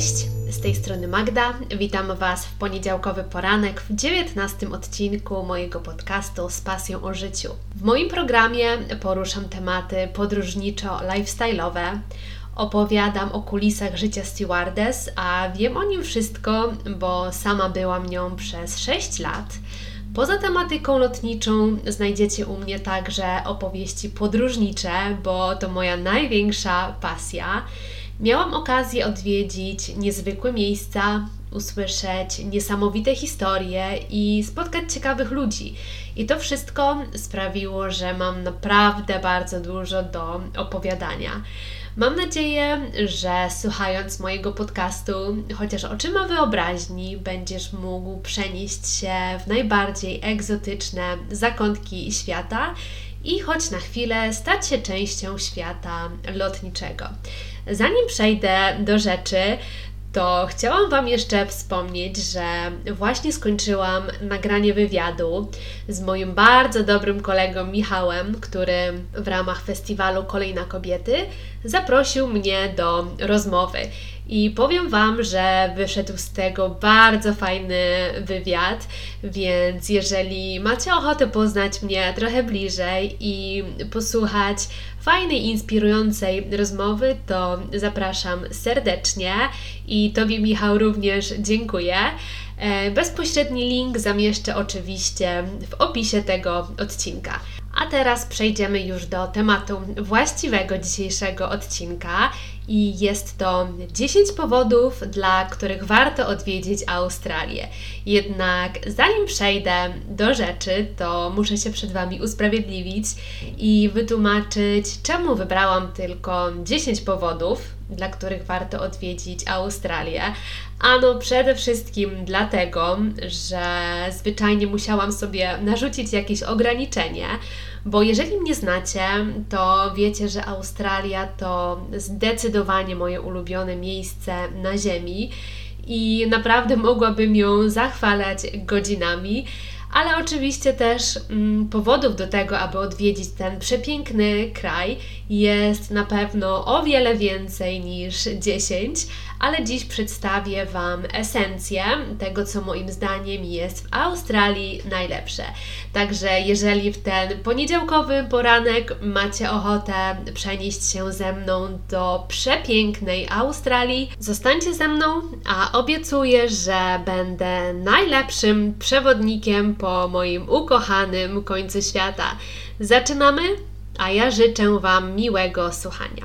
Cześć, z tej strony Magda. Witam Was w poniedziałkowy poranek w 19 odcinku mojego podcastu z pasją o życiu. W moim programie poruszam tematy podróżniczo-lifestyle'owe, opowiadam o kulisach życia stewardess, a wiem o nim wszystko, bo sama byłam nią przez 6 lat. Poza tematyką lotniczą znajdziecie u mnie także opowieści podróżnicze, bo to moja największa pasja. Miałam okazję odwiedzić niezwykłe miejsca, usłyszeć niesamowite historie i spotkać ciekawych ludzi. I to wszystko sprawiło, że mam naprawdę bardzo dużo do opowiadania. Mam nadzieję, że słuchając mojego podcastu, chociaż oczyma wyobraźni, będziesz mógł przenieść się w najbardziej egzotyczne zakątki świata i choć na chwilę stać się częścią świata lotniczego. Zanim przejdę do rzeczy, to chciałam Wam jeszcze wspomnieć, że właśnie skończyłam nagranie wywiadu z moim bardzo dobrym kolegą Michałem, który w ramach festiwalu Kolejna Kobiety zaprosił mnie do rozmowy. I powiem Wam, że wyszedł z tego bardzo fajny wywiad, więc jeżeli macie ochotę poznać mnie trochę bliżej i posłuchać fajnej, inspirującej rozmowy, to zapraszam serdecznie i Tobie, Michał, również dziękuję. E, bezpośredni link zamieszczę oczywiście w opisie tego odcinka. A teraz przejdziemy już do tematu właściwego dzisiejszego odcinka i jest to 10 powodów, dla których warto odwiedzić Australię. Jednak zanim przejdę do rzeczy, to muszę się przed Wami usprawiedliwić i wytłumaczyć, czemu wybrałam tylko 10 powodów, dla których warto odwiedzić Australię. Ano przede wszystkim dlatego, że zwyczajnie musiałam sobie narzucić jakieś ograniczenie, bo jeżeli mnie znacie, to wiecie, że Australia to zdecydowanie moje ulubione miejsce na Ziemi i naprawdę mogłabym ją zachwalać godzinami ale oczywiście też mm, powodów do tego, aby odwiedzić ten przepiękny kraj jest na pewno o wiele więcej niż 10, ale dziś przedstawię Wam esencję tego, co moim zdaniem jest w Australii najlepsze. Także jeżeli w ten poniedziałkowy poranek macie ochotę przenieść się ze mną do przepięknej Australii, zostańcie ze mną, a obiecuję, że będę najlepszym przewodnikiem po moim ukochanym końcu świata. Zaczynamy, a ja życzę Wam miłego słuchania.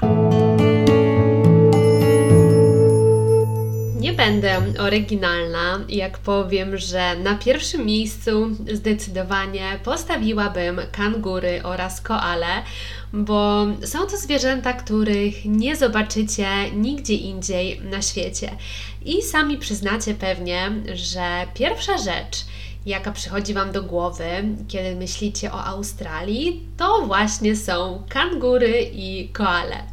Nie będę oryginalna, jak powiem, że na pierwszym miejscu zdecydowanie postawiłabym kangury oraz koale, bo są to zwierzęta, których nie zobaczycie nigdzie indziej na świecie. I sami przyznacie pewnie, że pierwsza rzecz, jaka przychodzi Wam do głowy, kiedy myślicie o Australii, to właśnie są kangury i koale.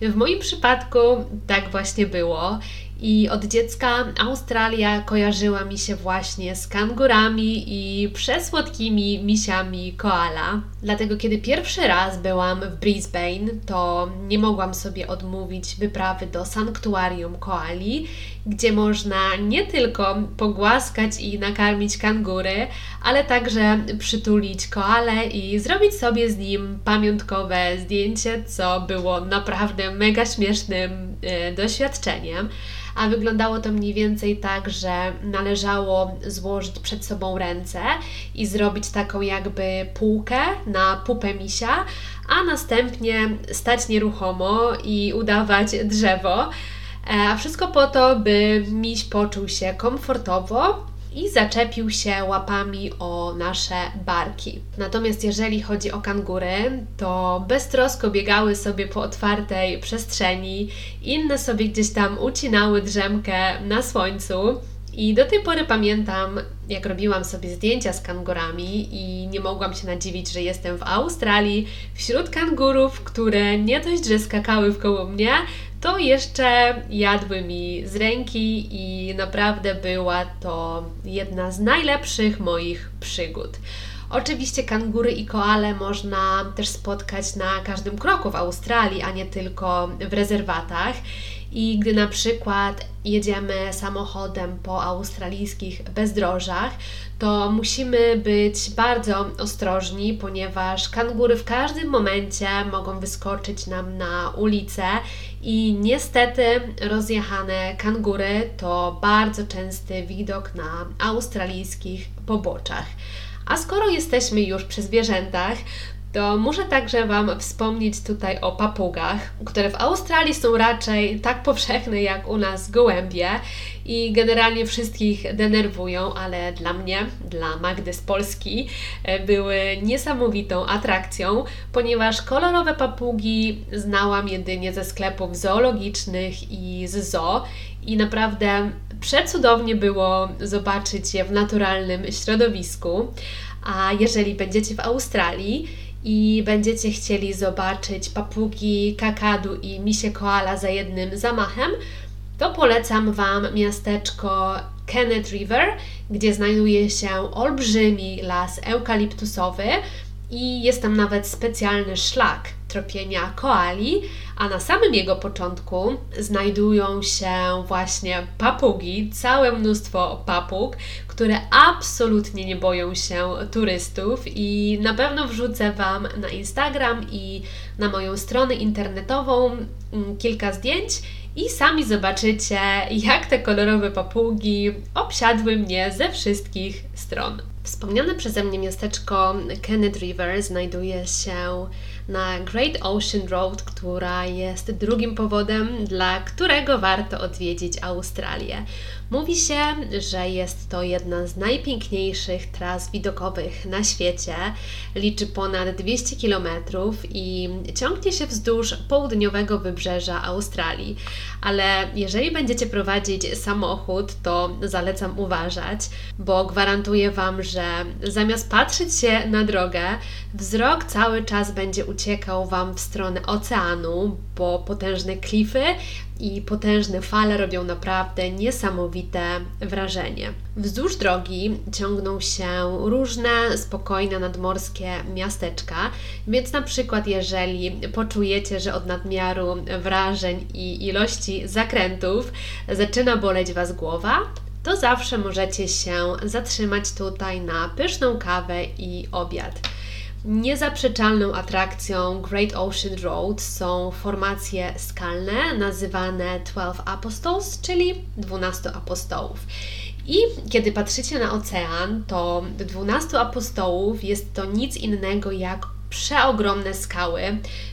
W moim przypadku tak właśnie było i od dziecka Australia kojarzyła mi się właśnie z kangurami i przesłodkimi misiami koala. Dlatego kiedy pierwszy raz byłam w Brisbane, to nie mogłam sobie odmówić wyprawy do sanktuarium koali, gdzie można nie tylko pogłaskać i nakarmić kangury, ale także przytulić koale i zrobić sobie z nim pamiątkowe zdjęcie, co było naprawdę mega śmiesznym e, doświadczeniem a wyglądało to mniej więcej tak, że należało złożyć przed sobą ręce i zrobić taką jakby półkę na pupę misia, a następnie stać nieruchomo i udawać drzewo. E, a wszystko po to, by miś poczuł się komfortowo i zaczepił się łapami o nasze barki. Natomiast jeżeli chodzi o kangury, to beztrosko biegały sobie po otwartej przestrzeni, inne sobie gdzieś tam ucinały drzemkę na słońcu. I do tej pory pamiętam, jak robiłam sobie zdjęcia z kangurami i nie mogłam się nadziwić, że jestem w Australii wśród kangurów, które nie dość, że skakały wkoło mnie, to jeszcze jadły mi z ręki i naprawdę była to jedna z najlepszych moich przygód. Oczywiście kangury i koale można też spotkać na każdym kroku w Australii, a nie tylko w rezerwatach. I gdy na przykład jedziemy samochodem po australijskich bezdrożach, to musimy być bardzo ostrożni, ponieważ kangury w każdym momencie mogą wyskoczyć nam na ulicę i niestety rozjechane kangury to bardzo częsty widok na australijskich poboczach. A skoro jesteśmy już przy zwierzętach, to muszę także Wam wspomnieć tutaj o papugach, które w Australii są raczej tak powszechne jak u nas gołębie i generalnie wszystkich denerwują, ale dla mnie, dla Magdy z Polski, e, były niesamowitą atrakcją, ponieważ kolorowe papugi znałam jedynie ze sklepów zoologicznych i z zoo i naprawdę przecudownie było zobaczyć je w naturalnym środowisku. A jeżeli będziecie w Australii i będziecie chcieli zobaczyć papugi, kakadu i misie koala za jednym zamachem, to polecam Wam miasteczko Kenneth River, gdzie znajduje się olbrzymi las eukaliptusowy i jest tam nawet specjalny szlak tropienia koali, a na samym jego początku znajdują się właśnie papugi, całe mnóstwo papug, które absolutnie nie boją się turystów i na pewno wrzucę Wam na Instagram i na moją stronę internetową mm, kilka zdjęć i sami zobaczycie, jak te kolorowe papugi obsiadły mnie ze wszystkich stron. Wspomniane przeze mnie miasteczko Kenneth River znajduje się na Great Ocean Road, która jest drugim powodem, dla którego warto odwiedzić Australię. Mówi się, że jest to jedna z najpiękniejszych tras widokowych na świecie. Liczy ponad 200 km i ciągnie się wzdłuż południowego wybrzeża Australii. Ale jeżeli będziecie prowadzić samochód, to zalecam uważać, bo gwarantuję Wam, że zamiast patrzeć się na drogę, wzrok cały czas będzie uciekał Wam w stronę oceanu, bo potężne klify i potężne fale robią naprawdę niesamowite wrażenie. Wzdłuż drogi ciągną się różne spokojne nadmorskie miasteczka, więc na przykład jeżeli poczujecie, że od nadmiaru wrażeń i ilości zakrętów zaczyna boleć Was głowa, to zawsze możecie się zatrzymać tutaj na pyszną kawę i obiad. Niezaprzeczalną atrakcją Great Ocean Road są formacje skalne nazywane Twelve Apostles, czyli 12 apostołów. I kiedy patrzycie na ocean, to 12 apostołów jest to nic innego jak przeogromne skały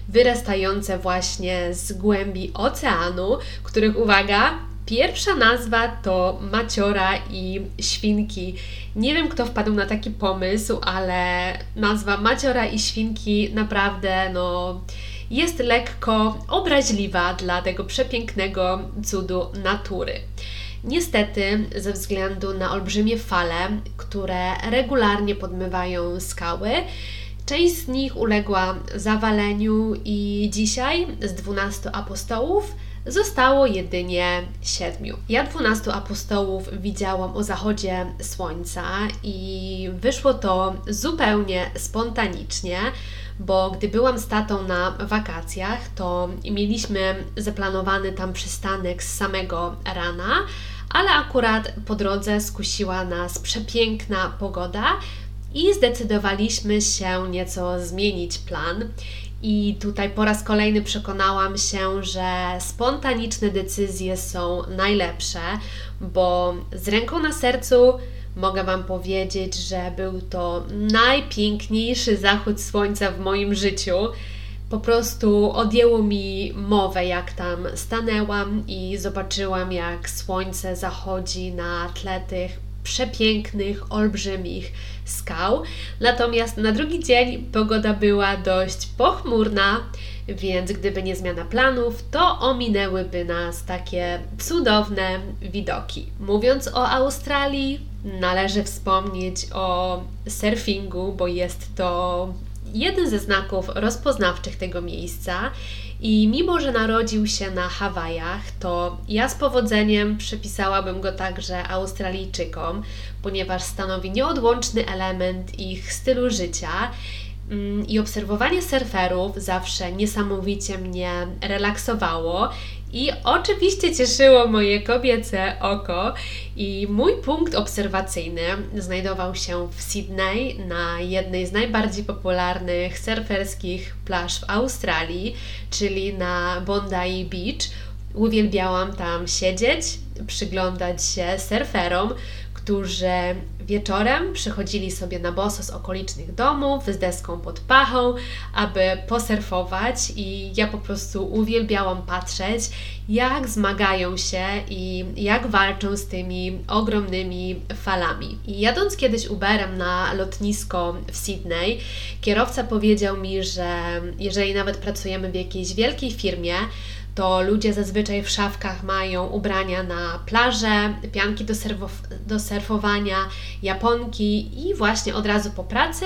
wyrastające właśnie z głębi oceanu, których uwaga, Pierwsza nazwa to Maciora i Świnki. Nie wiem, kto wpadł na taki pomysł, ale nazwa Maciora i Świnki naprawdę no, jest lekko obraźliwa dla tego przepięknego cudu natury. Niestety, ze względu na olbrzymie fale, które regularnie podmywają skały, część z nich uległa zawaleniu i dzisiaj z 12 apostołów zostało jedynie siedmiu. Ja dwunastu apostołów widziałam o zachodzie słońca i wyszło to zupełnie spontanicznie, bo gdy byłam z tatą na wakacjach, to mieliśmy zaplanowany tam przystanek z samego rana, ale akurat po drodze skusiła nas przepiękna pogoda i zdecydowaliśmy się nieco zmienić plan i tutaj po raz kolejny przekonałam się, że spontaniczne decyzje są najlepsze, bo z ręką na sercu mogę Wam powiedzieć, że był to najpiękniejszy zachód słońca w moim życiu. Po prostu odjęło mi mowę, jak tam stanęłam i zobaczyłam, jak słońce zachodzi na tle tych przepięknych, olbrzymich skał. Natomiast na drugi dzień pogoda była dość pochmurna, więc gdyby nie zmiana planów, to ominęłyby nas takie cudowne widoki. Mówiąc o Australii, należy wspomnieć o surfingu, bo jest to jeden ze znaków rozpoznawczych tego miejsca. I mimo, że narodził się na Hawajach, to ja z powodzeniem przypisałabym go także Australijczykom, ponieważ stanowi nieodłączny element ich stylu życia Mm, I obserwowanie surferów zawsze niesamowicie mnie relaksowało i oczywiście cieszyło moje kobiece oko. I mój punkt obserwacyjny znajdował się w Sydney, na jednej z najbardziej popularnych surferskich plaż w Australii, czyli na Bondi Beach. Uwielbiałam tam siedzieć, przyglądać się surferom, którzy wieczorem przychodzili sobie na boso z okolicznych domów z deską pod pachą, aby posurfować i ja po prostu uwielbiałam patrzeć, jak zmagają się i jak walczą z tymi ogromnymi falami. I jadąc kiedyś Uberem na lotnisko w Sydney, kierowca powiedział mi, że jeżeli nawet pracujemy w jakiejś wielkiej firmie, to ludzie zazwyczaj w szafkach mają ubrania na plażę, pianki do, do surfowania, japonki i właśnie od razu po pracy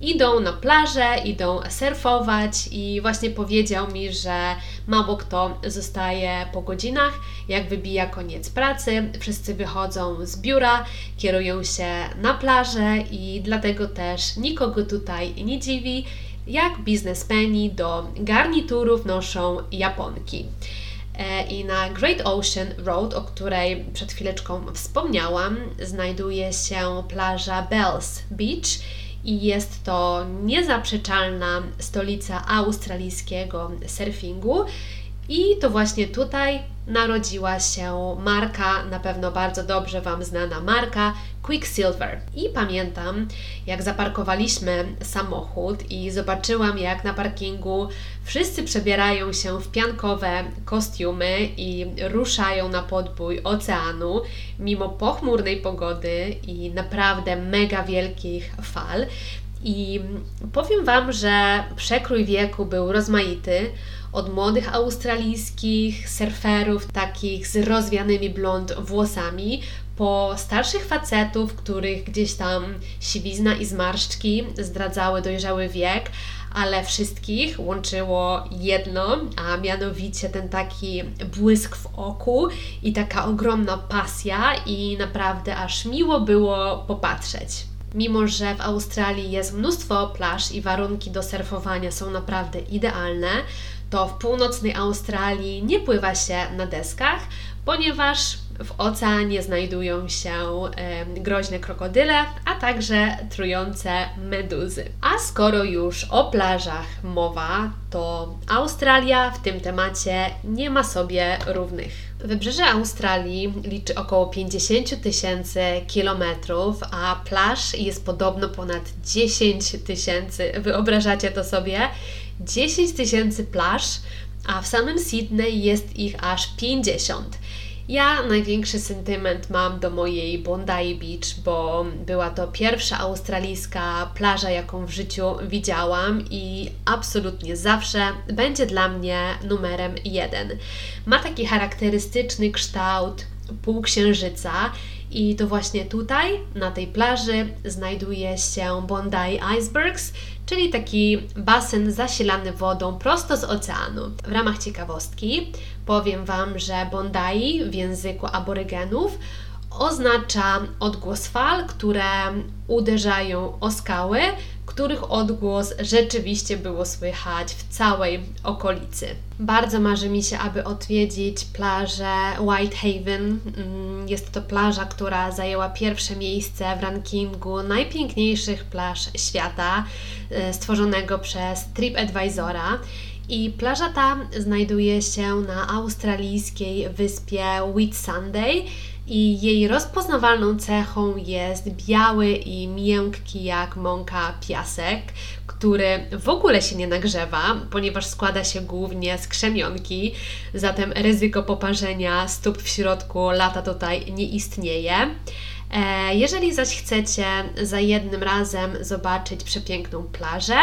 idą na plażę, idą surfować i właśnie powiedział mi, że mało kto zostaje po godzinach, jak wybija koniec pracy, wszyscy wychodzą z biura, kierują się na plażę i dlatego też nikogo tutaj nie dziwi, jak biznesmeni do garniturów noszą japonki. E, I na Great Ocean Road, o której przed chwileczką wspomniałam, znajduje się plaża Bells Beach i jest to niezaprzeczalna stolica australijskiego surfingu. I to właśnie tutaj narodziła się marka, na pewno bardzo dobrze Wam znana marka Quicksilver. I pamiętam, jak zaparkowaliśmy samochód i zobaczyłam, jak na parkingu wszyscy przebierają się w piankowe kostiumy i ruszają na podbój oceanu, mimo pochmurnej pogody i naprawdę mega wielkich fal. I powiem Wam, że przekrój wieku był rozmaity od młodych australijskich surferów, takich z rozwianymi blond włosami, po starszych facetów, których gdzieś tam siwizna i zmarszczki zdradzały dojrzały wiek, ale wszystkich łączyło jedno, a mianowicie ten taki błysk w oku i taka ogromna pasja, i naprawdę aż miło było popatrzeć. Mimo, że w Australii jest mnóstwo plaż i warunki do surfowania są naprawdę idealne, to w północnej Australii nie pływa się na deskach, ponieważ w oceanie znajdują się groźne krokodyle, a także trujące meduzy. A skoro już o plażach mowa, to Australia w tym temacie nie ma sobie równych. Wybrzeże Australii liczy około 50 tysięcy kilometrów, a plaż jest podobno ponad 10 tysięcy. Wyobrażacie to sobie? 10 tysięcy plaż, a w samym Sydney jest ich aż 50. Ja największy sentyment mam do mojej Bondi Beach, bo była to pierwsza australijska plaża, jaką w życiu widziałam i absolutnie zawsze będzie dla mnie numerem jeden. Ma taki charakterystyczny kształt półksiężyca i to właśnie tutaj, na tej plaży, znajduje się Bondi Icebergs, czyli taki basen zasilany wodą prosto z oceanu. W ramach ciekawostki powiem Wam, że Bondi w języku aborygenów oznacza odgłos fal, które uderzają o skały, których odgłos rzeczywiście było słychać w całej okolicy. Bardzo marzy mi się, aby odwiedzić plażę Whitehaven. Mm, jest to plaża, która zajęła pierwsze miejsce w rankingu najpiękniejszych plaż świata, e, stworzonego przez TripAdvisora. I plaża ta znajduje się na australijskiej wyspie Whitsunday i jej rozpoznawalną cechą jest biały i miękki jak mąka piasek, który w ogóle się nie nagrzewa, ponieważ składa się głównie z krzemionki, zatem ryzyko poparzenia stóp w środku lata tutaj nie istnieje. E, jeżeli zaś chcecie za jednym razem zobaczyć przepiękną plażę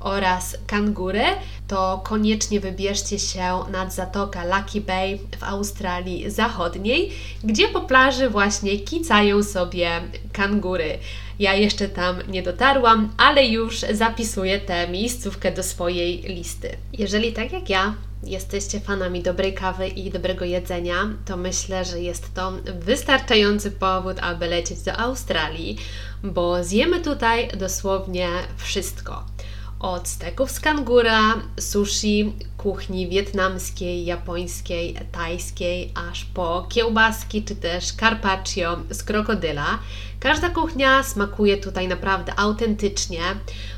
oraz kangury, to koniecznie wybierzcie się nad zatokę Lucky Bay w Australii Zachodniej, gdzie po plaży właśnie kicają sobie kangury. Ja jeszcze tam nie dotarłam, ale już zapisuję tę miejscówkę do swojej listy. Jeżeli tak jak ja jesteście fanami dobrej kawy i dobrego jedzenia, to myślę, że jest to wystarczający powód, aby lecieć do Australii, bo zjemy tutaj dosłownie wszystko. Od steków z kangura, sushi, kuchni wietnamskiej, japońskiej, tajskiej, aż po kiełbaski czy też carpaccio z krokodyla. Każda kuchnia smakuje tutaj naprawdę autentycznie,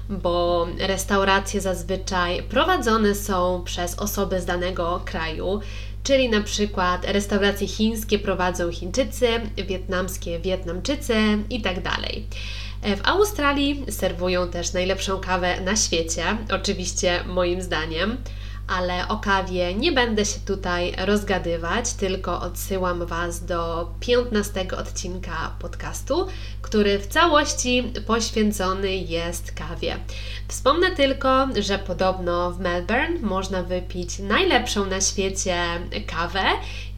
bo restauracje zazwyczaj prowadzone są przez osoby z danego kraju, czyli na przykład restauracje chińskie prowadzą Chińczycy, wietnamskie Wietnamczycy itd. Tak w Australii serwują też najlepszą kawę na świecie, oczywiście moim zdaniem ale o kawie nie będę się tutaj rozgadywać, tylko odsyłam Was do 15 odcinka podcastu, który w całości poświęcony jest kawie. Wspomnę tylko, że podobno w Melbourne można wypić najlepszą na świecie kawę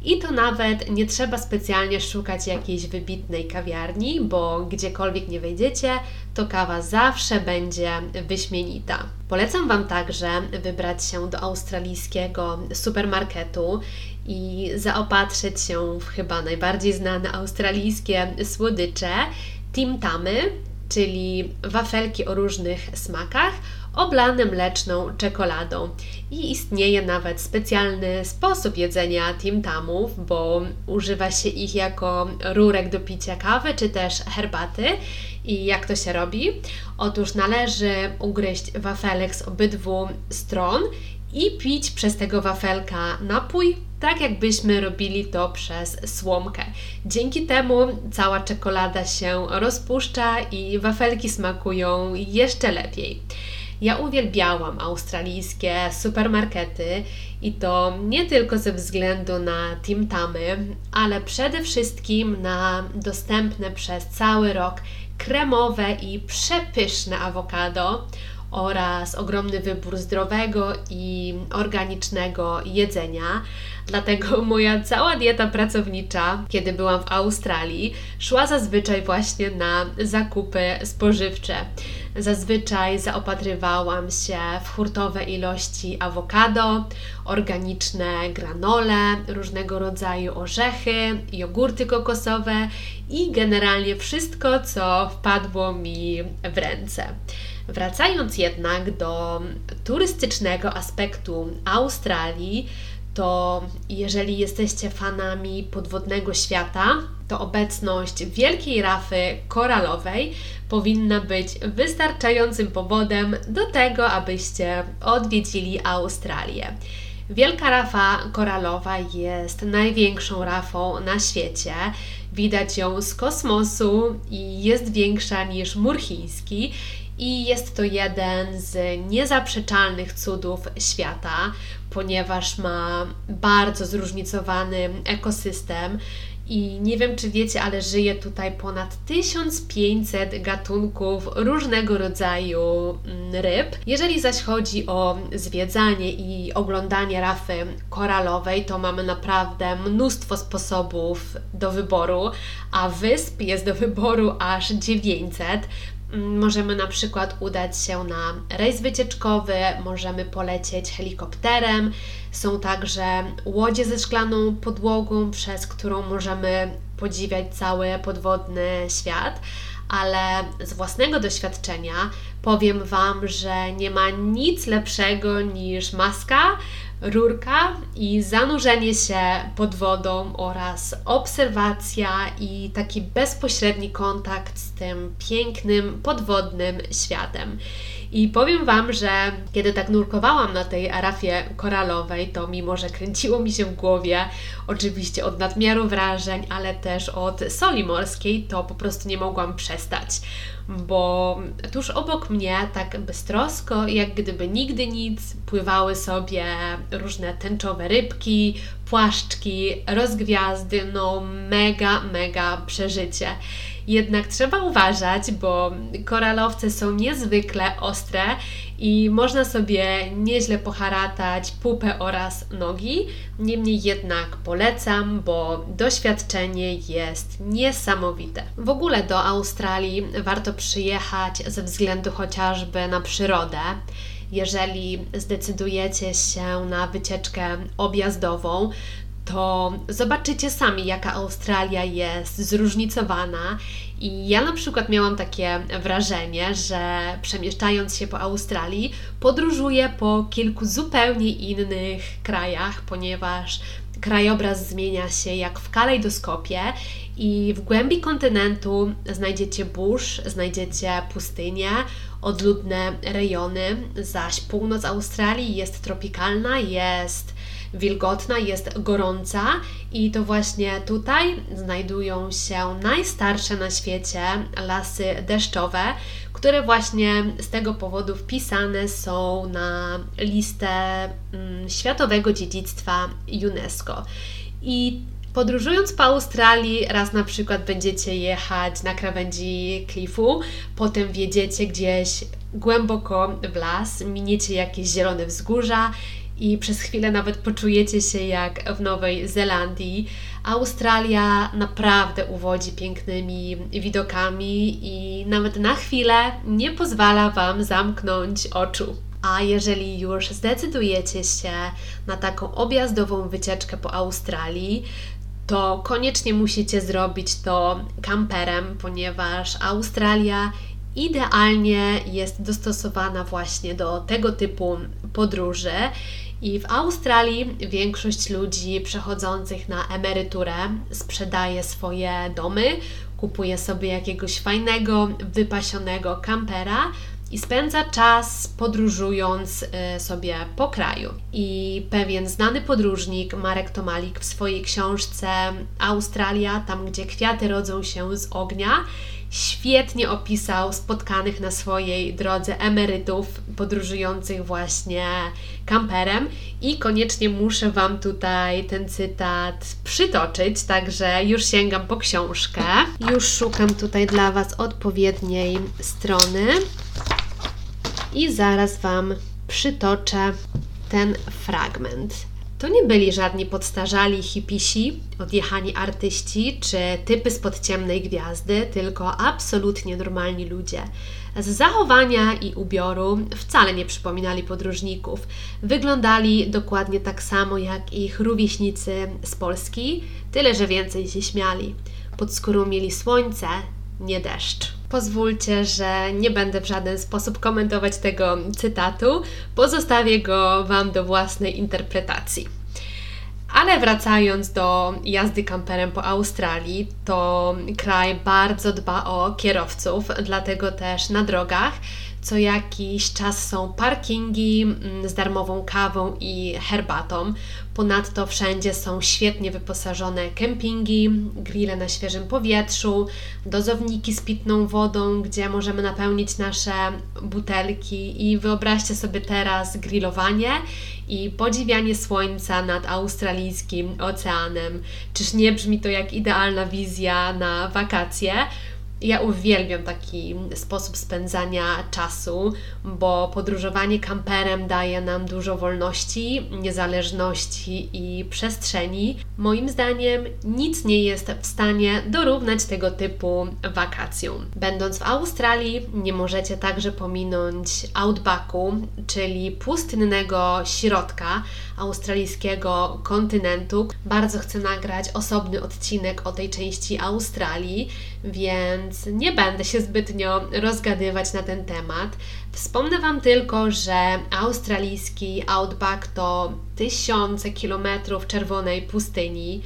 i to nawet nie trzeba specjalnie szukać jakiejś wybitnej kawiarni, bo gdziekolwiek nie wejdziecie, to kawa zawsze będzie wyśmienita. Polecam Wam także wybrać się do australijskiego supermarketu i zaopatrzyć się w chyba najbardziej znane australijskie słodycze Tim Tamy, czyli wafelki o różnych smakach oblane mleczną czekoladą. I istnieje nawet specjalny sposób jedzenia timtamów, bo używa się ich jako rurek do picia kawy czy też herbaty. I jak to się robi? Otóż należy ugryźć wafelek z obydwu stron i pić przez tego wafelka napój, tak jakbyśmy robili to przez słomkę. Dzięki temu cała czekolada się rozpuszcza i wafelki smakują jeszcze lepiej. Ja uwielbiałam australijskie supermarkety i to nie tylko ze względu na Tim Tamy, ale przede wszystkim na dostępne przez cały rok kremowe i przepyszne awokado oraz ogromny wybór zdrowego i organicznego jedzenia. Dlatego moja cała dieta pracownicza, kiedy byłam w Australii, szła zazwyczaj właśnie na zakupy spożywcze. Zazwyczaj zaopatrywałam się w hurtowe ilości awokado, organiczne granole, różnego rodzaju orzechy, jogurty kokosowe i generalnie wszystko, co wpadło mi w ręce. Wracając jednak do turystycznego aspektu Australii, to jeżeli jesteście fanami podwodnego świata, to obecność wielkiej rafy koralowej powinna być wystarczającym powodem do tego, abyście odwiedzili Australię. Wielka rafa koralowa jest największą rafą na świecie. Widać ją z kosmosu i jest większa niż mur chiński i jest to jeden z niezaprzeczalnych cudów świata, ponieważ ma bardzo zróżnicowany ekosystem. I nie wiem, czy wiecie, ale żyje tutaj ponad 1500 gatunków różnego rodzaju mm, ryb. Jeżeli zaś chodzi o zwiedzanie i oglądanie rafy koralowej, to mamy naprawdę mnóstwo sposobów do wyboru, a wysp jest do wyboru aż 900. Mm, możemy na przykład udać się na rejs wycieczkowy, możemy polecieć helikopterem. Są także łodzie ze szklaną podłogą, przez którą możemy podziwiać cały podwodny świat, ale z własnego doświadczenia powiem Wam, że nie ma nic lepszego niż maska, rurka i zanurzenie się pod wodą oraz obserwacja i taki bezpośredni kontakt z tym pięknym podwodnym światem. I powiem Wam, że kiedy tak nurkowałam na tej arafie koralowej, to mimo, że kręciło mi się w głowie, oczywiście od nadmiaru wrażeń, ale też od soli morskiej, to po prostu nie mogłam przestać bo tuż obok mnie, tak beztrosko, jak gdyby nigdy nic, pływały sobie różne tęczowe rybki, płaszczki, rozgwiazdy, no mega, mega przeżycie. Jednak trzeba uważać, bo koralowce są niezwykle ostre i można sobie nieźle poharatać pupę oraz nogi. Niemniej jednak polecam, bo doświadczenie jest niesamowite. W ogóle do Australii warto przyjechać ze względu chociażby na przyrodę jeżeli zdecydujecie się na wycieczkę objazdową, to zobaczycie sami, jaka Australia jest zróżnicowana. I ja na przykład miałam takie wrażenie, że przemieszczając się po Australii, podróżuję po kilku zupełnie innych krajach, ponieważ krajobraz zmienia się jak w kalejdoskopie i w głębi kontynentu znajdziecie burz, znajdziecie pustynię, odludne rejony, zaś północ Australii jest tropikalna, jest wilgotna, jest gorąca i to właśnie tutaj znajdują się najstarsze na świecie lasy deszczowe, które właśnie z tego powodu wpisane są na listę mm, Światowego Dziedzictwa UNESCO. I Podróżując po Australii, raz na przykład będziecie jechać na krawędzi klifu, potem wjedziecie gdzieś głęboko w las, miniecie jakieś zielone wzgórza i przez chwilę nawet poczujecie się jak w Nowej Zelandii. Australia naprawdę uwodzi pięknymi widokami i nawet na chwilę nie pozwala Wam zamknąć oczu. A jeżeli już zdecydujecie się na taką objazdową wycieczkę po Australii, to koniecznie musicie zrobić to kamperem, ponieważ Australia idealnie jest dostosowana właśnie do tego typu podróży. I w Australii większość ludzi przechodzących na emeryturę sprzedaje swoje domy, kupuje sobie jakiegoś fajnego, wypasionego kampera i spędza czas podróżując y, sobie po kraju. I pewien znany podróżnik, Marek Tomalik, w swojej książce Australia, tam gdzie kwiaty rodzą się z ognia, świetnie opisał spotkanych na swojej drodze emerytów podróżujących właśnie kamperem i koniecznie muszę Wam tutaj ten cytat przytoczyć, także już sięgam po książkę. Już szukam tutaj dla Was odpowiedniej strony i zaraz Wam przytoczę ten fragment. To nie byli żadni podstarzali hipisi, odjechani artyści czy typy spod ciemnej gwiazdy, tylko absolutnie normalni ludzie. Z zachowania i ubioru wcale nie przypominali podróżników. Wyglądali dokładnie tak samo jak ich rówieśnicy z Polski, tyle że więcej się śmiali. Pod skórą mieli słońce, nie deszcz. Pozwólcie, że nie będę w żaden sposób komentować tego cytatu, pozostawię go Wam do własnej interpretacji. Ale wracając do jazdy kamperem po Australii, to kraj bardzo dba o kierowców, dlatego też na drogach co jakiś czas są parkingi mm, z darmową kawą i herbatą. Ponadto wszędzie są świetnie wyposażone kempingi, grille na świeżym powietrzu, dozowniki z pitną wodą, gdzie możemy napełnić nasze butelki i wyobraźcie sobie teraz grillowanie i podziwianie słońca nad australijskim oceanem. Czyż nie brzmi to jak idealna wizja na wakacje? Ja uwielbiam taki sposób spędzania czasu, bo podróżowanie kamperem daje nam dużo wolności, niezależności i przestrzeni. Moim zdaniem nic nie jest w stanie dorównać tego typu wakacjom. Będąc w Australii, nie możecie także pominąć outbacku, czyli pustynnego środka australijskiego kontynentu. Bardzo chcę nagrać osobny odcinek o tej części Australii, więc nie będę się zbytnio rozgadywać na ten temat. Wspomnę Wam tylko, że australijski outback to tysiące kilometrów czerwonej pustyni,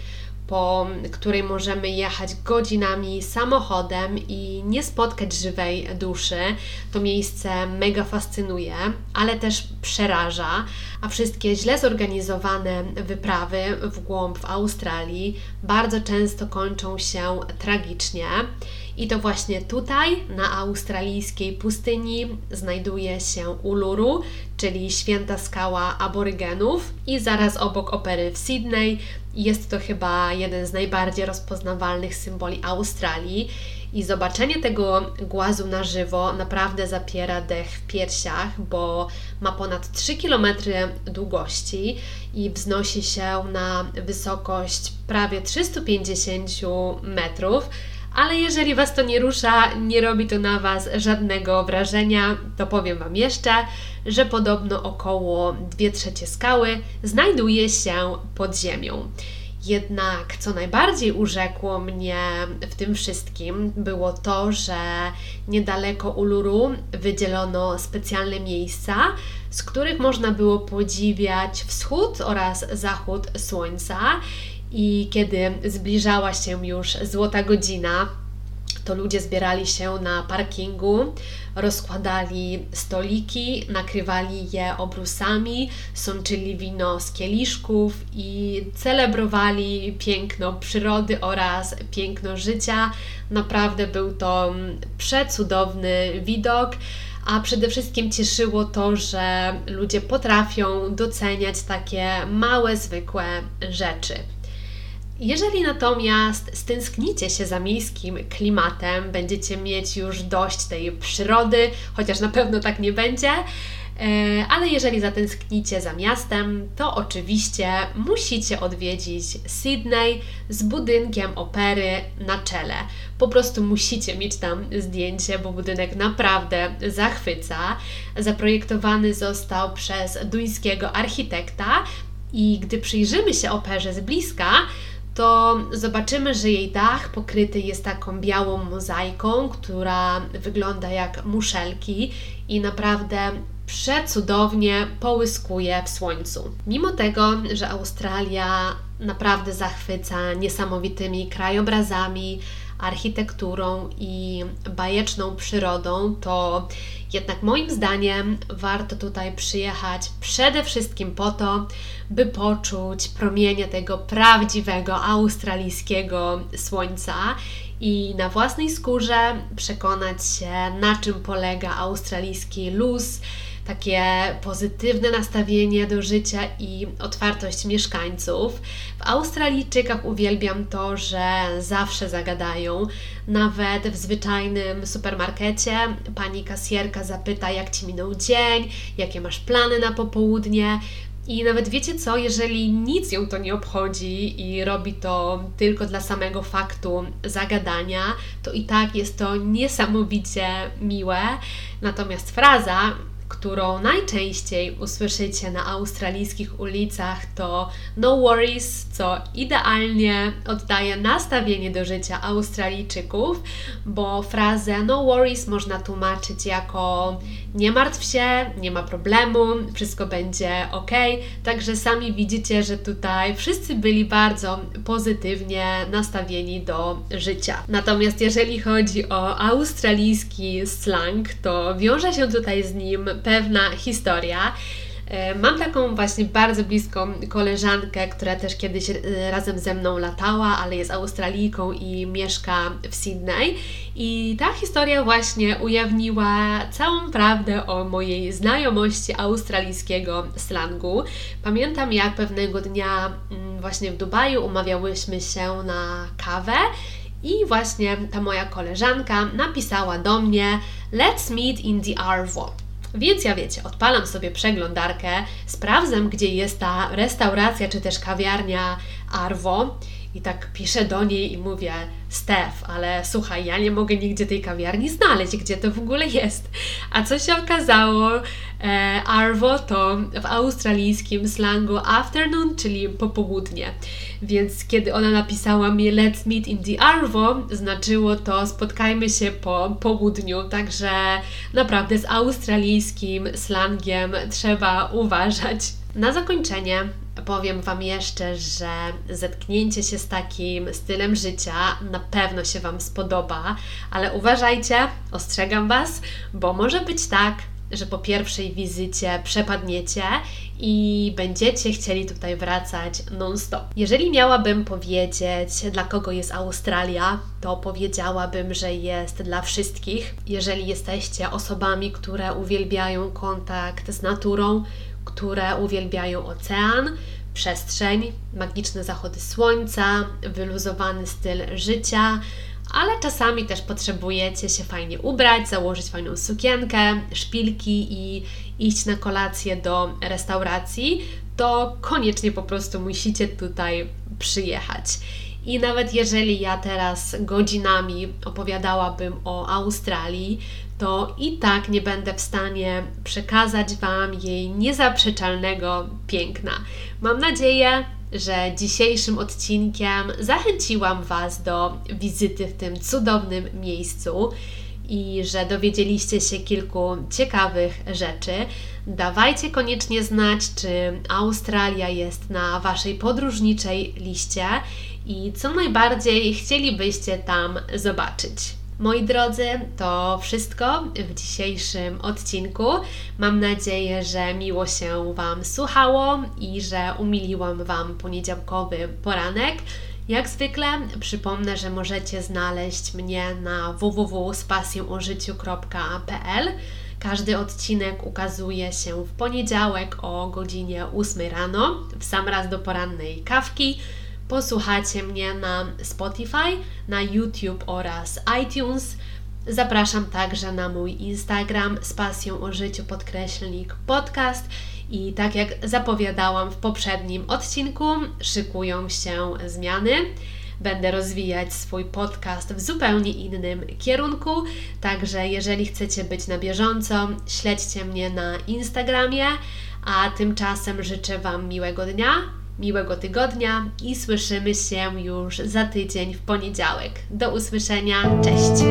po której możemy jechać godzinami samochodem i nie spotkać żywej duszy. To miejsce mega fascynuje, ale też przeraża, a wszystkie źle zorganizowane wyprawy w głąb w Australii bardzo często kończą się tragicznie. I to właśnie tutaj, na australijskiej pustyni, znajduje się Uluru, czyli święta skała aborygenów, i zaraz obok opery w Sydney jest to chyba jeden z najbardziej rozpoznawalnych symboli Australii. I zobaczenie tego głazu na żywo naprawdę zapiera dech w piersiach, bo ma ponad 3 km długości i wznosi się na wysokość prawie 350 metrów ale jeżeli Was to nie rusza, nie robi to na Was żadnego wrażenia, to powiem Wam jeszcze, że podobno około 2 trzecie skały znajduje się pod ziemią. Jednak co najbardziej urzekło mnie w tym wszystkim było to, że niedaleko Uluru wydzielono specjalne miejsca, z których można było podziwiać wschód oraz zachód słońca i kiedy zbliżała się już złota godzina, to ludzie zbierali się na parkingu, rozkładali stoliki, nakrywali je obrusami, sączyli wino z kieliszków i celebrowali piękno przyrody oraz piękno życia. Naprawdę był to przecudowny widok. A przede wszystkim cieszyło to, że ludzie potrafią doceniać takie małe, zwykłe rzeczy. Jeżeli natomiast stęsknicie się za miejskim klimatem, będziecie mieć już dość tej przyrody, chociaż na pewno tak nie będzie, e, ale jeżeli zatęsknicie za miastem, to oczywiście musicie odwiedzić Sydney z budynkiem opery na czele. Po prostu musicie mieć tam zdjęcie, bo budynek naprawdę zachwyca. Zaprojektowany został przez duńskiego architekta i gdy przyjrzymy się operze z bliska, to zobaczymy, że jej dach pokryty jest taką białą mozaiką, która wygląda jak muszelki i naprawdę przecudownie połyskuje w słońcu. Mimo tego, że Australia naprawdę zachwyca niesamowitymi krajobrazami, architekturą i bajeczną przyrodą, to jednak moim zdaniem warto tutaj przyjechać przede wszystkim po to, by poczuć promienie tego prawdziwego australijskiego słońca i na własnej skórze przekonać się, na czym polega australijski luz takie pozytywne nastawienie do życia i otwartość mieszkańców. W Australijczykach uwielbiam to, że zawsze zagadają. Nawet w zwyczajnym supermarkecie pani kasjerka zapyta, jak ci minął dzień, jakie masz plany na popołudnie. I nawet wiecie co, jeżeli nic ją to nie obchodzi i robi to tylko dla samego faktu zagadania, to i tak jest to niesamowicie miłe. Natomiast fraza którą najczęściej usłyszycie na australijskich ulicach, to No Worries, co idealnie oddaje nastawienie do życia Australijczyków, bo frazę No Worries można tłumaczyć jako nie martw się, nie ma problemu, wszystko będzie ok. Także sami widzicie, że tutaj wszyscy byli bardzo pozytywnie nastawieni do życia. Natomiast jeżeli chodzi o australijski slang, to wiąże się tutaj z nim pewna historia. E, mam taką właśnie bardzo bliską koleżankę, która też kiedyś e, razem ze mną latała, ale jest Australijką i mieszka w Sydney. I ta historia właśnie ujawniła całą prawdę o mojej znajomości australijskiego slangu. Pamiętam, jak pewnego dnia mm, właśnie w Dubaju umawiałyśmy się na kawę. I właśnie ta moja koleżanka napisała do mnie Let's meet in the Arvo. Więc ja wiecie, odpalam sobie przeglądarkę, sprawdzam, gdzie jest ta restauracja czy też kawiarnia Arvo i tak piszę do niej i mówię: Stef, ale słuchaj, ja nie mogę nigdzie tej kawiarni znaleźć, gdzie to w ogóle jest. A co się okazało? E, Arvo to w australijskim slangu afternoon, czyli popołudnie. Więc kiedy ona napisała mi Let's meet in the Arvo, znaczyło to spotkajmy się po południu. Także naprawdę z australijskim slangiem trzeba uważać. Na zakończenie powiem Wam jeszcze, że zetknięcie się z takim stylem życia na pewno się Wam spodoba, ale uważajcie, ostrzegam Was, bo może być tak, że po pierwszej wizycie przepadniecie i będziecie chcieli tutaj wracać non-stop. Jeżeli miałabym powiedzieć, dla kogo jest Australia, to powiedziałabym, że jest dla wszystkich. Jeżeli jesteście osobami, które uwielbiają kontakt z naturą, które uwielbiają ocean, przestrzeń, magiczne zachody słońca, wyluzowany styl życia, ale czasami też potrzebujecie się fajnie ubrać, założyć fajną sukienkę, szpilki i iść na kolację do restauracji, to koniecznie po prostu musicie tutaj przyjechać. I nawet jeżeli ja teraz godzinami opowiadałabym o Australii, to i tak nie będę w stanie przekazać Wam jej niezaprzeczalnego piękna. Mam nadzieję, że dzisiejszym odcinkiem zachęciłam Was do wizyty w tym cudownym miejscu i że dowiedzieliście się kilku ciekawych rzeczy. Dawajcie koniecznie znać, czy Australia jest na Waszej podróżniczej liście i co najbardziej chcielibyście tam zobaczyć. Moi drodzy, to wszystko w dzisiejszym odcinku. Mam nadzieję, że miło się Wam słuchało i że umiliłam Wam poniedziałkowy poranek. Jak zwykle przypomnę, że możecie znaleźć mnie na www.spasjonożyciu.pl. Każdy odcinek ukazuje się w poniedziałek o godzinie 8 rano, w sam raz do porannej kawki. Posłuchacie mnie na Spotify, na YouTube oraz iTunes. Zapraszam także na mój Instagram z pasją o życiu podkreślnik podcast i tak jak zapowiadałam w poprzednim odcinku, szykują się zmiany. Będę rozwijać swój podcast w zupełnie innym kierunku, także jeżeli chcecie być na bieżąco, śledźcie mnie na Instagramie, a tymczasem życzę Wam miłego dnia, miłego tygodnia i słyszymy się już za tydzień w poniedziałek. Do usłyszenia, cześć!